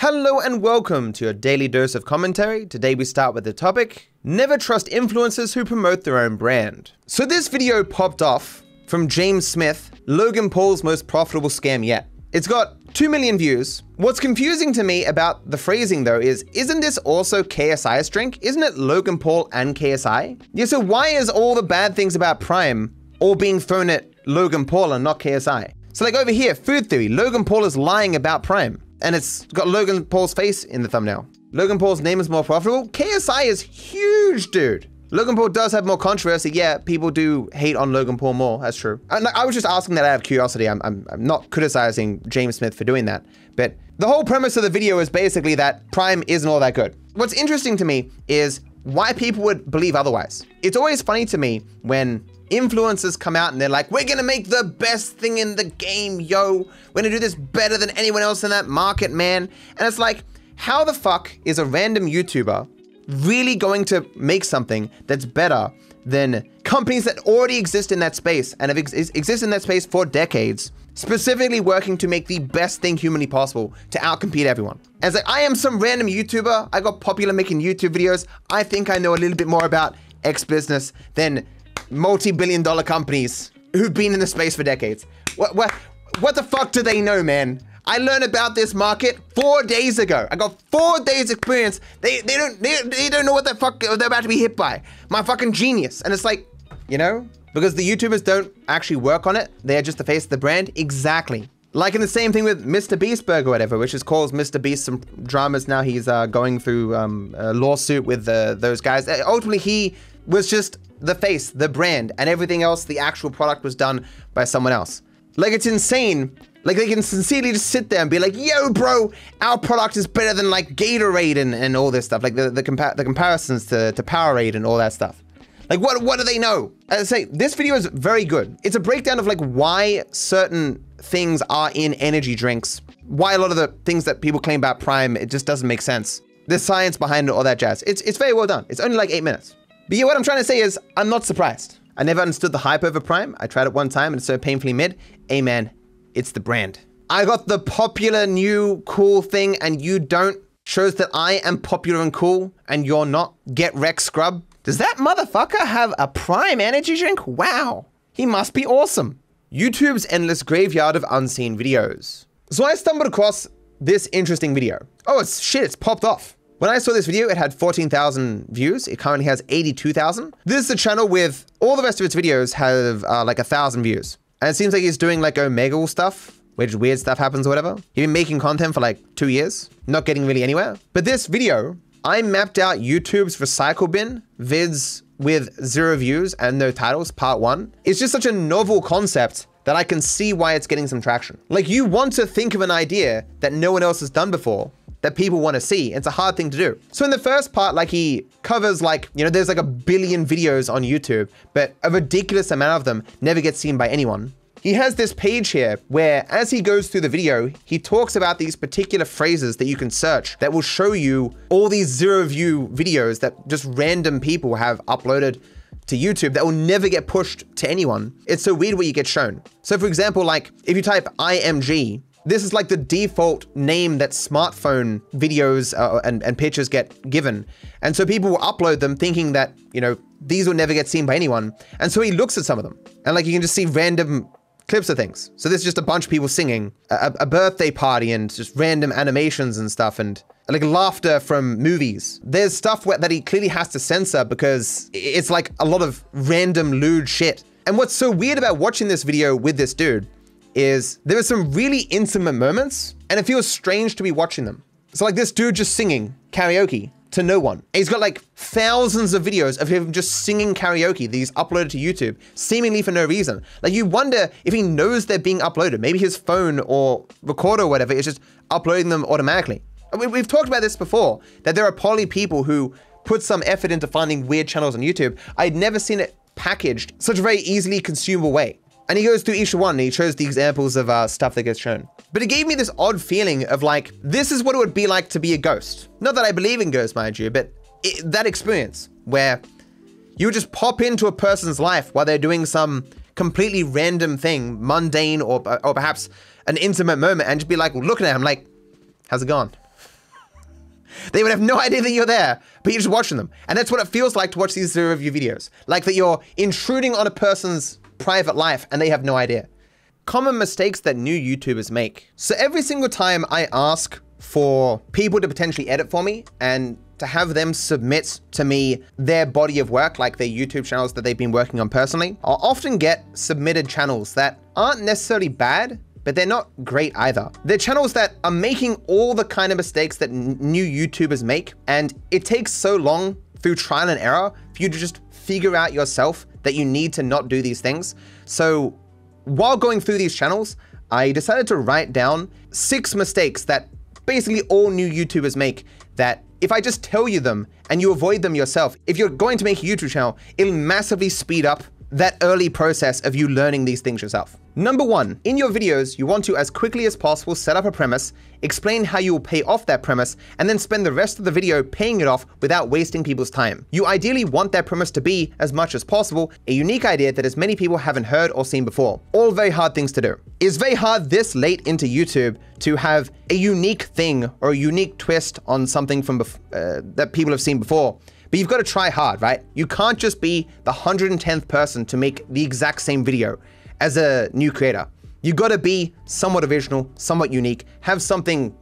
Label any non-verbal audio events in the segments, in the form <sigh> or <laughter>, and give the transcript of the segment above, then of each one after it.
Hello and welcome to your daily dose of commentary. Today we start with the topic Never trust influencers who promote their own brand. So, this video popped off from James Smith, Logan Paul's most profitable scam yet. It's got 2 million views. What's confusing to me about the phrasing though is, isn't this also KSI's drink? Isn't it Logan Paul and KSI? Yeah, so why is all the bad things about Prime all being thrown at Logan Paul and not KSI? So like over here, Food Theory, Logan Paul is lying about Prime. And it's got Logan Paul's face in the thumbnail. Logan Paul's name is more profitable. KSI is huge, dude. Logan Paul does have more controversy. Yeah, people do hate on Logan Paul more. That's true. And I was just asking that out of curiosity. I'm, I'm, I'm not criticizing James Smith for doing that. But the whole premise of the video is basically that Prime isn't all that good. What's interesting to me is why people would believe otherwise. It's always funny to me when influencers come out and they're like, we're gonna make the best thing in the game, yo. We're gonna do this better than anyone else in that market, man. And it's like, how the fuck is a random YouTuber really going to make something that's better than companies that already exist in that space and have ex- exist in that space for decades, specifically working to make the best thing humanly possible to outcompete everyone. As like, I am some random YouTuber, I got popular making YouTube videos. I think I know a little bit more about X business than multi-billion dollar companies who've been in the space for decades. What what what the fuck do they know, man? I learned about this market four days ago. I got four days experience. They they don't they, they don't know what the fuck they're about to be hit by. My fucking genius. And it's like, you know, because the YouTubers don't actually work on it. They are just the face of the brand. Exactly. Like in the same thing with Mr. Beast Burger, or whatever, which has caused Mr. Beast some dramas. Now he's uh, going through um, a lawsuit with uh, those guys. Uh, ultimately, he was just the face, the brand, and everything else, the actual product was done by someone else. Like it's insane. Like they can sincerely just sit there and be like, "Yo, bro, our product is better than like Gatorade and, and all this stuff." Like the the, compa- the comparisons to, to Powerade and all that stuff. Like what what do they know? As I say, this video is very good. It's a breakdown of like why certain things are in energy drinks, why a lot of the things that people claim about Prime it just doesn't make sense. The science behind it, all that jazz. It's it's very well done. It's only like eight minutes. But yeah, what I'm trying to say is I'm not surprised. I never understood the hype over Prime. I tried it one time and it's so painfully mid. Amen. It's the brand. I got the popular new cool thing and you don't. Shows that I am popular and cool and you're not. Get Rex Scrub. Does that motherfucker have a Prime energy drink? Wow. He must be awesome. YouTube's endless graveyard of unseen videos. So I stumbled across this interesting video. Oh, it's shit, it's popped off. When I saw this video, it had 14,000 views. It currently has 82,000. This is a channel with all the rest of its videos have uh, like a thousand views. And it seems like he's doing like Omegle stuff, which weird stuff happens or whatever. He's been making content for like two years, not getting really anywhere. But this video, I mapped out YouTube's recycle bin vids with zero views and no titles, part one. It's just such a novel concept that I can see why it's getting some traction. Like you want to think of an idea that no one else has done before that people want to see. It's a hard thing to do. So in the first part, like he covers like, you know, there's like a billion videos on YouTube, but a ridiculous amount of them never get seen by anyone. He has this page here where as he goes through the video, he talks about these particular phrases that you can search that will show you all these zero view videos that just random people have uploaded to YouTube that will never get pushed to anyone. It's so weird what you get shown. So for example, like if you type IMG, this is like the default name that smartphone videos uh, and, and pictures get given. And so people will upload them thinking that, you know, these will never get seen by anyone. And so he looks at some of them and like you can just see random clips of things. So there's just a bunch of people singing, a, a, birthday party, and just random animations and stuff, and like laughter from movies. There's stuff where, that he clearly has to censor because it's like a lot of random lewd shit. And what's so weird about watching this video with this dude is there are some really intimate moments, and it feels strange to be watching them. So like this dude just singing karaoke to no one. And He's got like thousands of videos of him just singing karaoke that he's uploaded to YouTube, seemingly for no reason. Like you wonder if he knows they're being uploaded. Maybe his phone or recorder or whatever is just uploading them automatically. We've talked about this before, that there are poly people who put some effort into finding weird channels on YouTube. I'd never seen it packaged such a very easily consumable way. And he goes through each one and he shows the examples of uh, stuff that gets shown. But it gave me this odd feeling of like, this is what it would be like to be a ghost. Not that I believe in ghosts, mind you, but it, that experience where you just pop into a person's life while they're doing some completely random thing, mundane or, or perhaps an intimate moment, and just be like looking at him like, how's it gone? <laughs> They would have no <laughs> idea that you're there, but you're just watching them. And that's what it feels like to watch these review videos. Like that you're intruding on a person's private life and they have no idea. Common mistakes that new YouTubers make. So every single time I ask for people to potentially edit for me and to have them submit to me their body of work, like their YouTube channels that they've been working on personally, I'll often get submitted channels that aren't necessarily bad, but they're not great either. They're channels that are making all the kind of mistakes that new YouTubers make, and it takes so long through trial and error for you to just figure out yourself that you need to not do these things. So while going through these channels, I decided to write down six mistakes that basically all new YouTubers make that if I just tell you them and you avoid them yourself, if you're going to make a YouTube channel, it'll massively speed up that early process of you learning these things yourself. Number one, in your videos, you want to, as quickly as possible, set up a premise, explain how you will pay off that premise, and then spend the rest of the video paying it off without wasting people's time. You ideally want that premise to be, as much as possible, a unique idea that as many people haven't heard or seen before. All very hard things to do. It's very hard this late into YouTube to have a unique thing or a unique twist on something from uh, that people have seen before. But you've got to try hard, right? You can't just be the 110th person to make the exact same video as a new creator. You've got to be somewhat original, somewhat unique, have something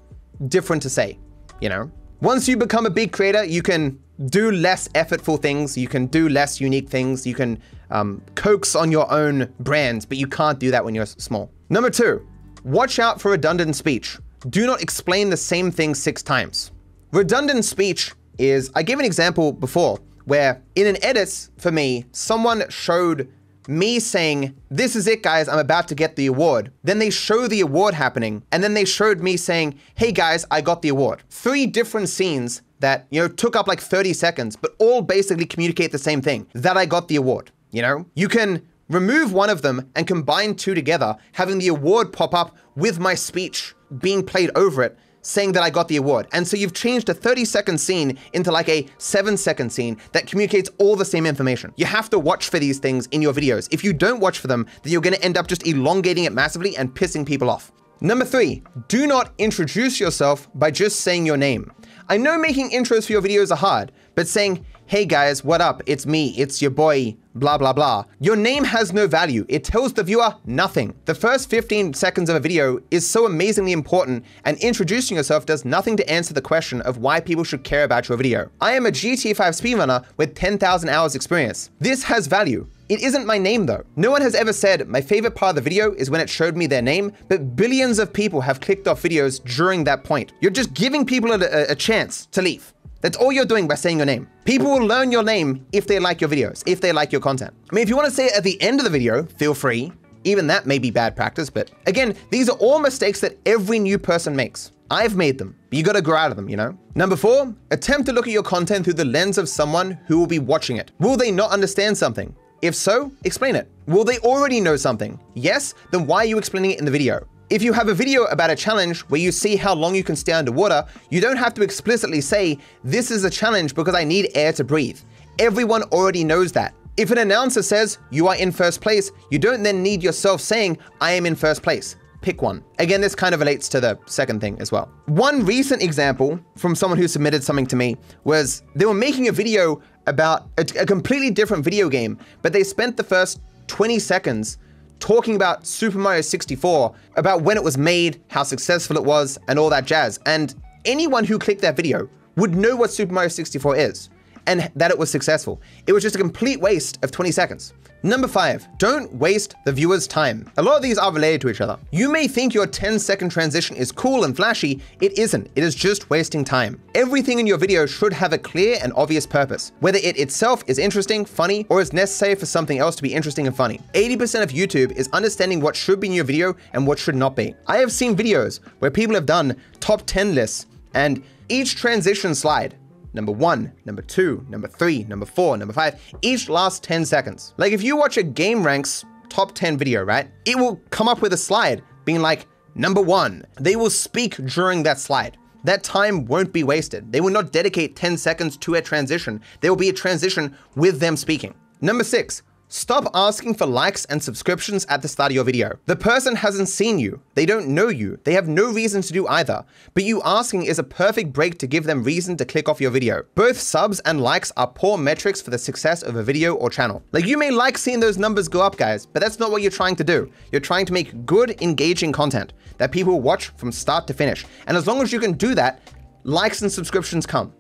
different to say, you know? Once you become a big creator, you can do less effortful things, you can do less unique things, you can um, coax on your own brands, but you can't do that when you're small. Number two, watch out for redundant speech. Do not explain the same thing six times. Redundant speech is, I gave an example before where in an edit for me, someone showed me saying, this is it guys, I'm about to get the award. Then they show the award happening and then they showed me saying, hey guys, I got the award. Three different scenes that, you know, took up like 30 seconds, but all basically communicate the same thing, that I got the award, you know? You can remove one of them and combine two together, having the award pop up with my speech being played over it, saying that I got the award. And so you've changed a 30 second scene into like a seven second scene that communicates all the same information. You have to watch for these things in your videos. If you don't watch for them, then you're gonna end up just elongating it massively and pissing people off. Number three, do not introduce yourself by just saying your name. I know making intros for your videos are hard, but saying, hey guys, what up? It's me, it's your boy, blah, blah, blah. Your name has no value. It tells the viewer nothing. The first 15 seconds of a video is so amazingly important, and introducing yourself does nothing to answer the question of why people should care about your video. I am a GTA 5 speedrunner with 10,000 hours experience. This has value. It isn't my name though. No one has ever said my favorite part of the video is when it showed me their name, but billions of people have clicked off videos during that point. You're just giving people a, a, chance to leave. That's all you're doing by saying your name. People will learn your name if they like your videos, if they like your content. I mean, if you want to say it at the end of the video, feel free. Even that may be bad practice, but again, these are all mistakes that every new person makes. I've made them, but you gotta grow out of them, you know? Number four, attempt to look at your content through the lens of someone who will be watching it. Will they not understand something? If so, explain it. Will they already know something? Yes? Then why are you explaining it in the video? If you have a video about a challenge where you see how long you can stay underwater, you don't have to explicitly say, this is a challenge because I need air to breathe. Everyone already knows that. If an announcer says you are in first place, you don't then need yourself saying, I am in first place. Pick one. Again, this kind of relates to the second thing as well. One recent example from someone who submitted something to me was they were making a video about a, a completely different video game, but they spent the first 20 seconds talking about Super Mario 64, about when it was made, how successful it was, and all that jazz. And anyone who clicked that video would know what Super Mario 64 is and that it was successful. It was just a complete waste of 20 seconds. Number five, don't waste the viewer's time. A lot of these are related to each other. You may think your 10 second transition is cool and flashy. It isn't. It is just wasting time. Everything in your video should have a clear and obvious purpose, whether it itself is interesting, funny, or is necessary for something else to be interesting and funny. 80% of YouTube is understanding what should be in your video and what should not be. I have seen videos where people have done top 10 lists and each transition slide number one, number two, number three, number four, number five, each last 10 seconds. Like if you watch a GameRanx top 10 video, right? It will come up with a slide being like, number one. They will speak during that slide. That time won't be wasted. They will not dedicate 10 seconds to a transition. There will be a transition with them speaking. Number six, Stop asking for likes and subscriptions at the start of your video. The person hasn't seen you. They don't know you. They have no reason to do either. But you asking is a perfect break to give them reason to click off your video. Both subs and likes are poor metrics for the success of a video or channel. Like you may like seeing those numbers go up, guys, but that's not what you're trying to do. You're trying to make good, engaging content that people watch from start to finish. And as long as you can do that, likes and subscriptions come.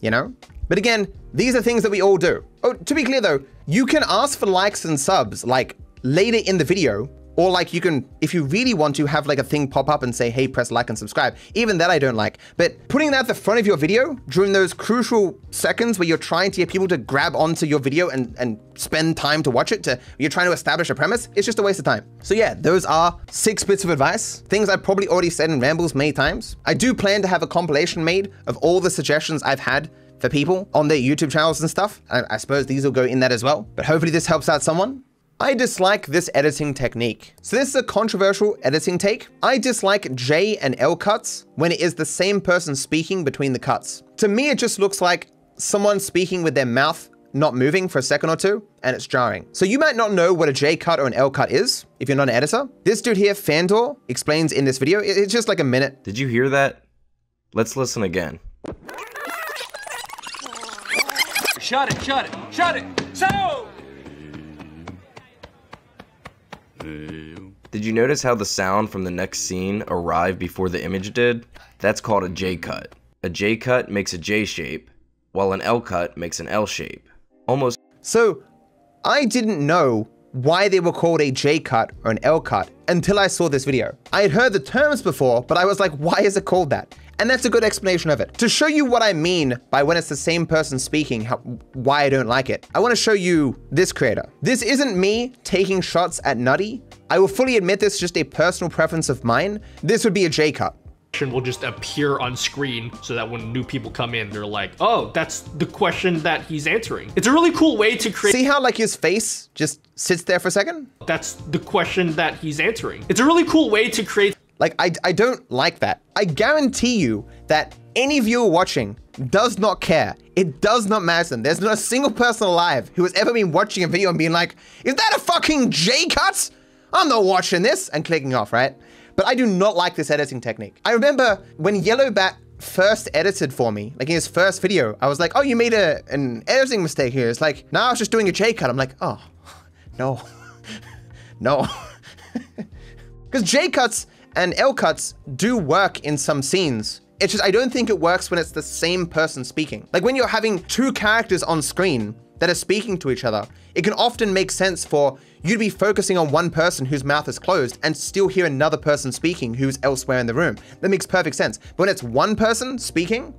You know? But again, these are things that we all do. Oh, to be clear though, you can ask for likes and subs like later in the video, or like you can, if you really want to, have like a thing pop up and say, hey, press like and subscribe. Even that I don't like. But putting that at the front of your video during those crucial seconds where you're trying to get people to grab onto your video and, and spend time to watch it, to you're trying to establish a premise, it's just a waste of time. So yeah, those are six bits of advice, things I've probably already said in rambles many times. I do plan to have a compilation made of all the suggestions I've had for people on their YouTube channels and stuff. I, I suppose these will go in that as well, but hopefully this helps out someone. I dislike this editing technique. So this is a controversial editing take. I dislike J and L cuts when it is the same person speaking between the cuts. To me, it just looks like someone speaking with their mouth not moving for a second or two, and it's jarring. So you might not know what a J cut or an L cut is if you're not an editor. This dude here, Fandor, explains in this video. It's just like a minute. Did you hear that? Let's listen again. Shut it, shut it, shut it. So! Did you notice how the sound from the next scene arrived before the image did? That's called a J cut. A J cut makes a J shape, while an L cut makes an L shape. Almost. So I didn't know why they were called a J cut or an L cut until I saw this video. I had heard the terms before, but I was like, why is it called that? And that's a good explanation of it. To show you what I mean by when it's the same person speaking, how, why I don't like it, I want to show you this creator. This isn't me taking shots at Nutty. I will fully admit this is just a personal preference of mine. This would be a J cut will just appear on screen so that when new people come in, they're like, oh, that's the question that he's answering. It's a really cool way to create- See how like his face just sits there for a second? That's the question that he's answering. It's a really cool way to create like, I, I don't like that. I guarantee you that any viewer watching does not care. It does not matter to them. There's not a single person alive who has ever been watching a video and being like, is that a fucking J-cut? I'm not watching this, and clicking off, right? But I do not like this editing technique. I remember when Yellowbat first edited for me, like in his first video, I was like, oh, you made a, an editing mistake here. It's like, now I was just doing a J-cut. I'm like, oh, <laughs> no, <laughs> no. <laughs> Because J-cuts and L cuts do work in some scenes. It's just, I don't think it works when it's the same person speaking. Like when you're having two characters on screen that are speaking to each other, it can often make sense for you to be focusing on one person whose mouth is closed and still hear another person speaking who's elsewhere in the room. That makes perfect sense. But when it's one person speaking,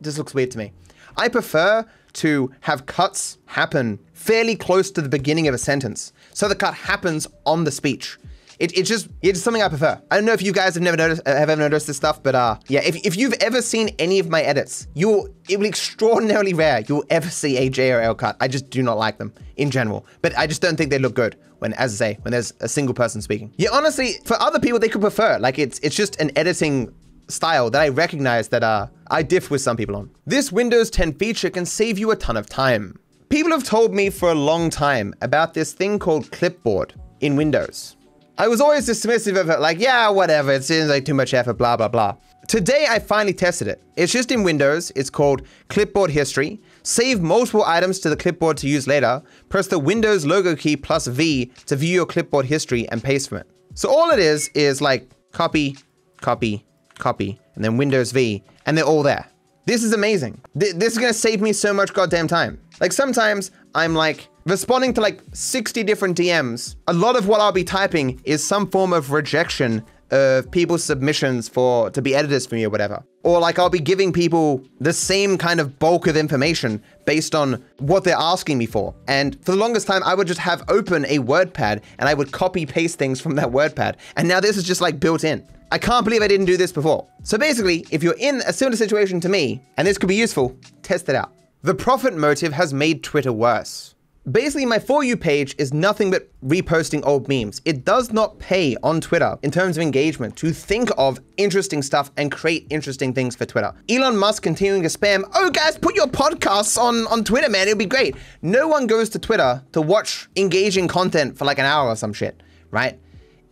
this looks weird to me. I prefer to have cuts happen fairly close to the beginning of a sentence. So the cut happens on the speech. It, it's just it's something I prefer. I don't know if you guys have never noticed uh, have ever noticed this stuff, but uh, yeah, if, if you've ever seen any of my edits, you'll it will be extraordinarily rare you'll ever see a J or L cut. I just do not like them in general, but I just don't think they look good when, as I say, when there's a single person speaking. Yeah, honestly, for other people they could prefer. Like it's it's just an editing style that I recognize that uh, I diff with some people on. This Windows 10 feature can save you a ton of time. People have told me for a long time about this thing called clipboard in Windows. I was always dismissive of it, like, yeah, whatever, it seems like too much effort, blah, blah, blah. Today, I finally tested it. It's just in Windows. It's called Clipboard History. Save multiple items to the clipboard to use later. Press the Windows logo key plus V to view your clipboard history and paste from it. So all it is, is like copy, copy, copy, and then Windows V, and they're all there. This is amazing. Th this is gonna save me so much goddamn time. Like sometimes I'm like, responding to like 60 different DMs, a lot of what I'll be typing is some form of rejection of people's submissions for to be editors for me or whatever. Or like I'll be giving people the same kind of bulk of information based on what they're asking me for. And for the longest time, I would just have open a WordPad and I would copy paste things from that WordPad. And now this is just like built in. I can't believe I didn't do this before. So basically, if you're in a similar situation to me, and this could be useful, test it out. The profit motive has made Twitter worse. Basically, my For You page is nothing but reposting old memes. It does not pay on Twitter in terms of engagement to think of interesting stuff and create interesting things for Twitter. Elon Musk continuing to spam, oh guys, put your podcasts on, on Twitter, man, it'll be great. No one goes to Twitter to watch engaging content for like an hour or some shit, right?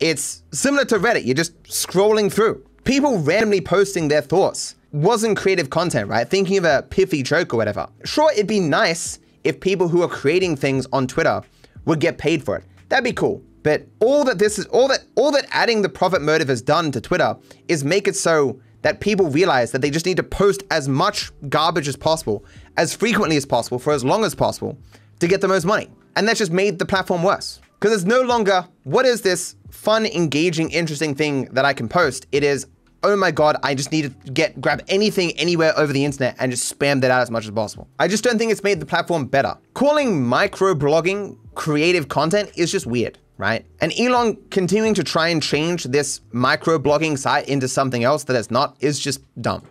It's similar to Reddit, you're just scrolling through. People randomly posting their thoughts wasn't creative content, right? Thinking of a pithy joke or whatever. Sure, it'd be nice if people who are creating things on Twitter would get paid for it. That'd be cool. But all that this is, all that, all that adding the profit motive has done to Twitter is make it so that people realize that they just need to post as much garbage as possible, as frequently as possible, for as long as possible, to get the most money. And that's just made the platform worse. Because it's no longer, what is this fun, engaging, interesting thing that I can post? It is, oh my god, I just need to get grab anything anywhere over the internet and just spam that out as much as possible. I just don't think it's made the platform better. Calling microblogging creative content is just weird, right? And Elon continuing to try and change this microblogging site into something else that it's not is just dumb.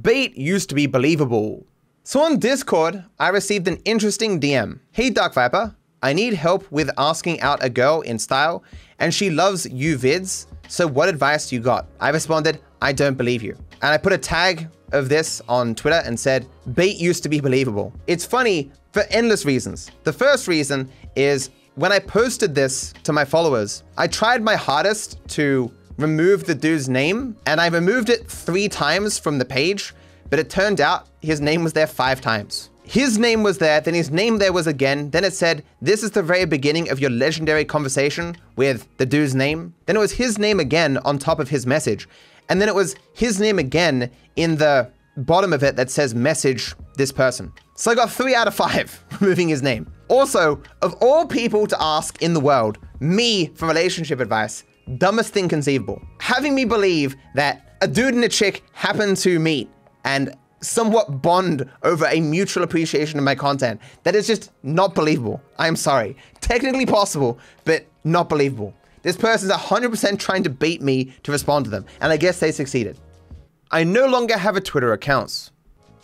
Bait used to be believable. So on Discord, I received an interesting DM. Hey Dark Viper, I need help with asking out a girl in style, and she loves you vids, so what advice you got? I responded, I don't believe you. And I put a tag of this on Twitter and said, bait used to be believable. It's funny for endless reasons. The first reason is when I posted this to my followers, I tried my hardest to remove the dude's name and I removed it three times from the page, but it turned out his name was there five times. His name was there, then his name there was again. Then it said, This is the very beginning of your legendary conversation with the dude's name. Then it was his name again on top of his message. And then it was his name again in the bottom of it that says, Message this person. So I got three out of five <laughs> removing his name. Also, of all people to ask in the world, me for relationship advice, dumbest thing conceivable. Having me believe that a dude and a chick happen to meet and somewhat bond over a mutual appreciation of my content. That is just not believable. I'm sorry. Technically possible, but not believable. This person's 100% trying to bait me to respond to them, and I guess they succeeded. I no longer have a Twitter account.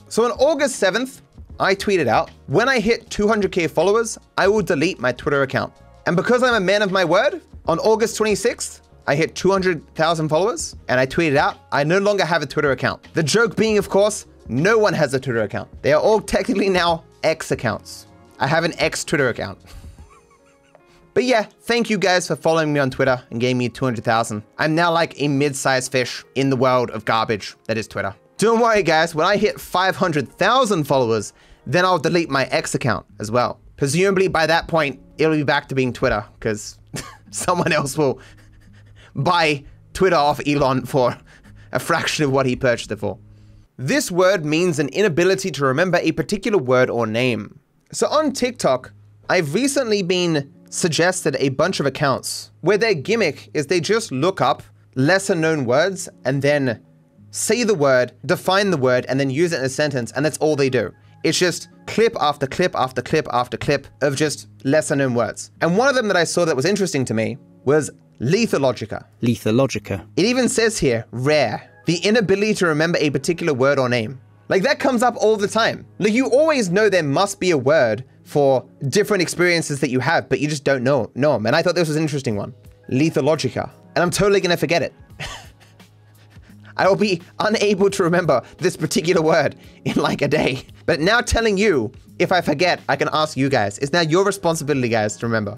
So on August 7th, I tweeted out, when I hit 200k followers, I will delete my Twitter account. And because I'm a man of my word, on August 26th, I hit 200,000 followers and I tweeted out, I no longer have a Twitter account. The joke being, of course, no one has a Twitter account. They are all technically now X accounts. I have an X Twitter account. <laughs> but yeah, thank you guys for following me on Twitter and giving me 200,000. I'm now like a mid-sized fish in the world of garbage that is Twitter. Don't worry guys, when I hit 500,000 followers, then I'll delete my X account as well. Presumably by that point, it'll be back to being Twitter because <laughs> someone else will <laughs> buy Twitter off Elon for a fraction of what he purchased it for. This word means an inability to remember a particular word or name. So on TikTok, I've recently been suggested a bunch of accounts where their gimmick is they just look up lesser known words and then say the word, define the word, and then use it in a sentence, and that's all they do. It's just clip after clip after clip after clip of just lesser known words. And one of them that I saw that was interesting to me was lethologica. Lethologica. It even says here, rare the inability to remember a particular word or name. Like that comes up all the time. Like you always know there must be a word for different experiences that you have, but you just don't know, know them. And I thought this was an interesting one. Lethologica. And I'm totally gonna forget it. <laughs> I will be unable to remember this particular word in like a day. But now telling you, if I forget, I can ask you guys. It's now your responsibility, guys, to remember.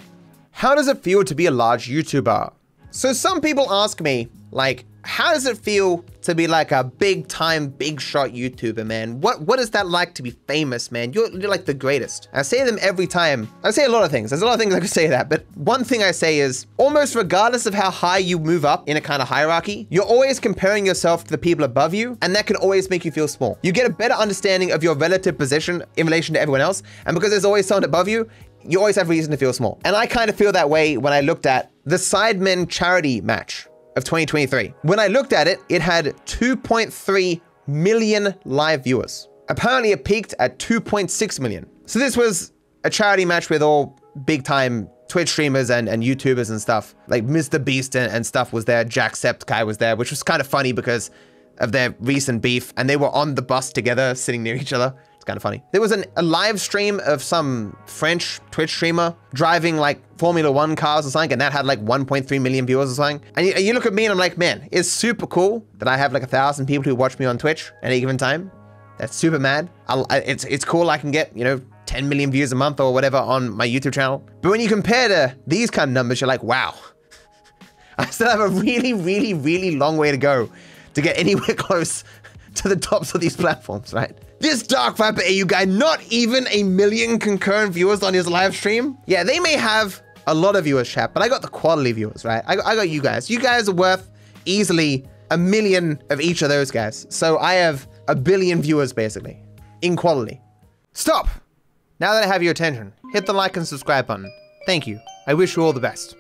How does it feel to be a large YouTuber? So some people ask me, like, how does it feel to be like a big time, big shot YouTuber, man? What what is that like to be famous, man? You're, you're like the greatest. I say them every time. I say a lot of things. There's a lot of things I could say that, but one thing I say is almost regardless of how high you move up in a kind of hierarchy, you're always comparing yourself to the people above you, and that can always make you feel small. You get a better understanding of your relative position in relation to everyone else, and because there's always someone above you, you always have reason to feel small. And I kind of feel that way when I looked at the Sidemen charity match of 2023. When I looked at it, it had 2.3 million live viewers. Apparently it peaked at 2.6 million. So this was a charity match with all big time Twitch streamers and, and YouTubers and stuff. Like Mr. Beast and, and stuff was there. Jacksepticeye was there, which was kind of funny because of their recent beef. And they were on the bus together, sitting near each other. Kind of funny. There was an, a live stream of some French Twitch streamer driving like Formula One cars or something, and that had like 1.3 million viewers or something. And you, you look at me and I'm like, man, it's super cool that I have like a thousand people who watch me on Twitch at any given time. That's super mad. I'll, it's it's cool. I can get you know 10 million views a month or whatever on my YouTube channel. But when you compare to these kind of numbers, you're like, wow, <laughs> I still have a really, really, really long way to go to get anywhere <laughs> close to the tops of these platforms, right? This Dark Viper AU guy, not even a million concurrent viewers on his live stream. Yeah, they may have a lot of viewers, chat, but I got the quality viewers, right? I, I got you guys. You guys are worth easily a million of each of those guys. So I have a billion viewers, basically, in quality. Stop! Now that I have your attention, hit the like and subscribe button. Thank you. I wish you all the best.